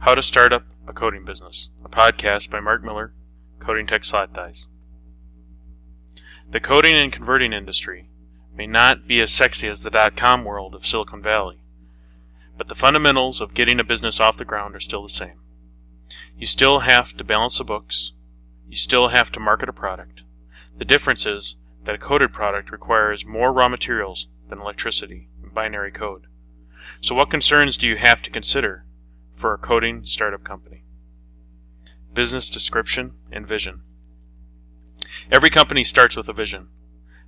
How to Start Up a Coating Business, a podcast by Mark Miller, Coating Tech Slot Dies. The coating and converting industry may not be as sexy as the dot com world of Silicon Valley, but the fundamentals of getting a business off the ground are still the same. You still have to balance the books, you still have to market a product. The difference is that a coated product requires more raw materials than electricity and binary code. So, what concerns do you have to consider for a coating startup company? Business description and vision. Every company starts with a vision,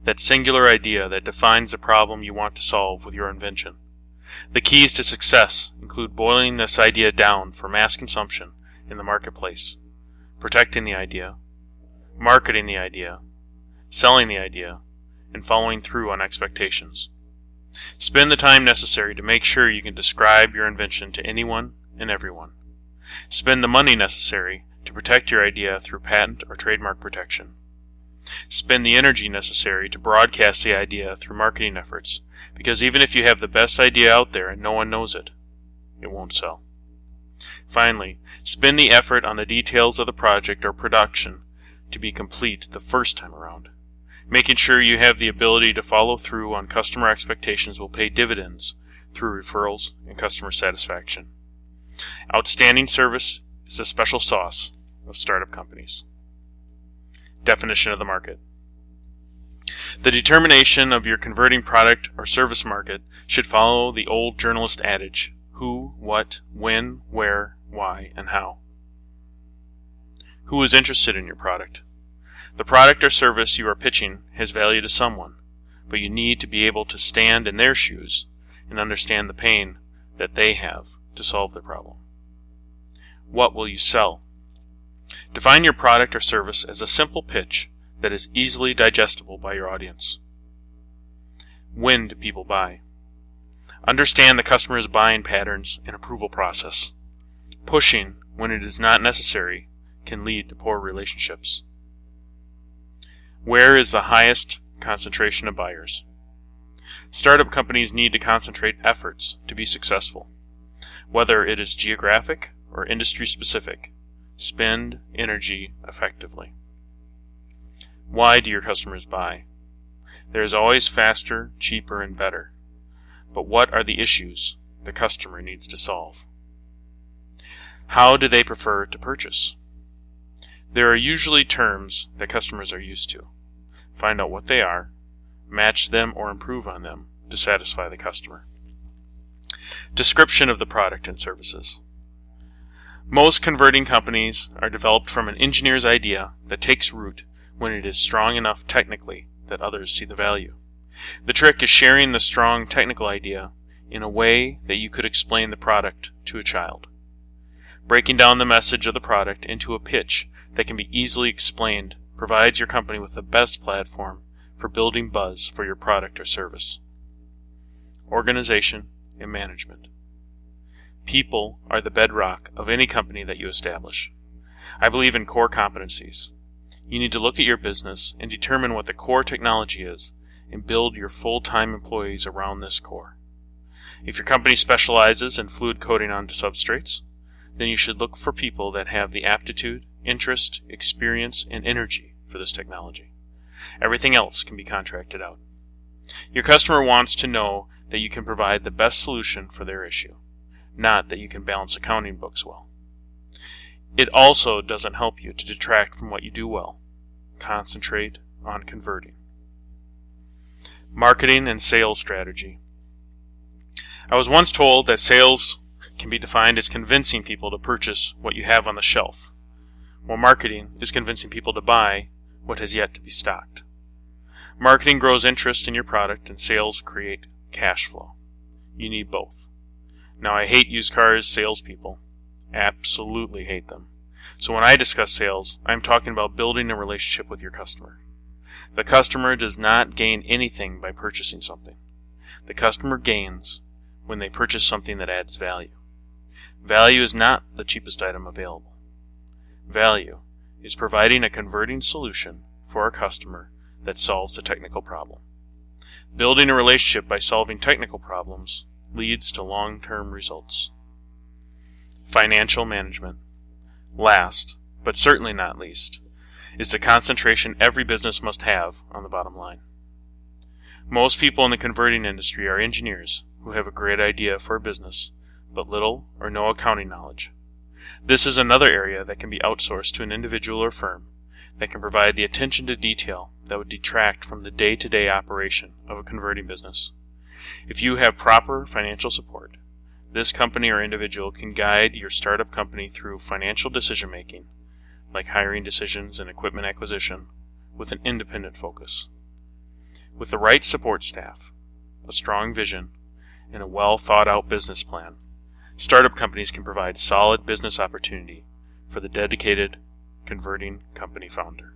that singular idea that defines the problem you want to solve with your invention. The keys to success include boiling this idea down for mass consumption in the marketplace protecting the idea, marketing the idea, selling the idea, and following through on expectations. Spend the time necessary to make sure you can describe your invention to anyone and everyone. Spend the money necessary to protect your idea through patent or trademark protection. Spend the energy necessary to broadcast the idea through marketing efforts, because even if you have the best idea out there and no one knows it, it won't sell. Finally, spend the effort on the details of the project or production to be complete the first time around. Making sure you have the ability to follow through on customer expectations will pay dividends through referrals and customer satisfaction. Outstanding service is the special sauce of startup companies. Definition of the market. The determination of your converting product or service market should follow the old journalist adage who, what, when, where, why, and how. Who is interested in your product? The product or service you are pitching has value to someone, but you need to be able to stand in their shoes and understand the pain that they have to solve the problem. What will you sell? Define your product or service as a simple pitch that is easily digestible by your audience. When do people buy? Understand the customer's buying patterns and approval process. Pushing when it is not necessary can lead to poor relationships. Where is the highest concentration of buyers? Startup companies need to concentrate efforts to be successful. Whether it is geographic or industry specific, spend energy effectively. Why do your customers buy? There is always faster, cheaper, and better. But what are the issues the customer needs to solve? How do they prefer to purchase? There are usually terms that customers are used to. Find out what they are, match them or improve on them to satisfy the customer. Description of the product and services. Most converting companies are developed from an engineer's idea that takes root when it is strong enough technically that others see the value. The trick is sharing the strong technical idea in a way that you could explain the product to a child breaking down the message of the product into a pitch that can be easily explained provides your company with the best platform for building buzz for your product or service. Organization and management. People are the bedrock of any company that you establish. I believe in core competencies. You need to look at your business and determine what the core technology is and build your full-time employees around this core. If your company specializes in fluid coating onto substrates, then you should look for people that have the aptitude, interest, experience, and energy for this technology. Everything else can be contracted out. Your customer wants to know that you can provide the best solution for their issue, not that you can balance accounting books well. It also doesn't help you to detract from what you do well. Concentrate on converting. Marketing and sales strategy. I was once told that sales can be defined as convincing people to purchase what you have on the shelf, while marketing is convincing people to buy what has yet to be stocked. Marketing grows interest in your product, and sales create cash flow. You need both. Now, I hate used cars salespeople. Absolutely hate them. So when I discuss sales, I'm talking about building a relationship with your customer. The customer does not gain anything by purchasing something. The customer gains when they purchase something that adds value. Value is not the cheapest item available. Value is providing a converting solution for a customer that solves a technical problem. Building a relationship by solving technical problems leads to long-term results. financial management. Last, but certainly not least, is the concentration every business must have on the bottom line. Most people in the converting industry are engineers who have a great idea for a business, but little or no accounting knowledge. This is another area that can be outsourced to an individual or firm that can provide the attention to detail that would detract from the day to day operation of a converting business. If you have proper financial support, this company or individual can guide your startup company through financial decision making, like hiring decisions and equipment acquisition, with an independent focus. With the right support staff, a strong vision, and a well thought out business plan, startup companies can provide solid business opportunity for the dedicated converting company founder.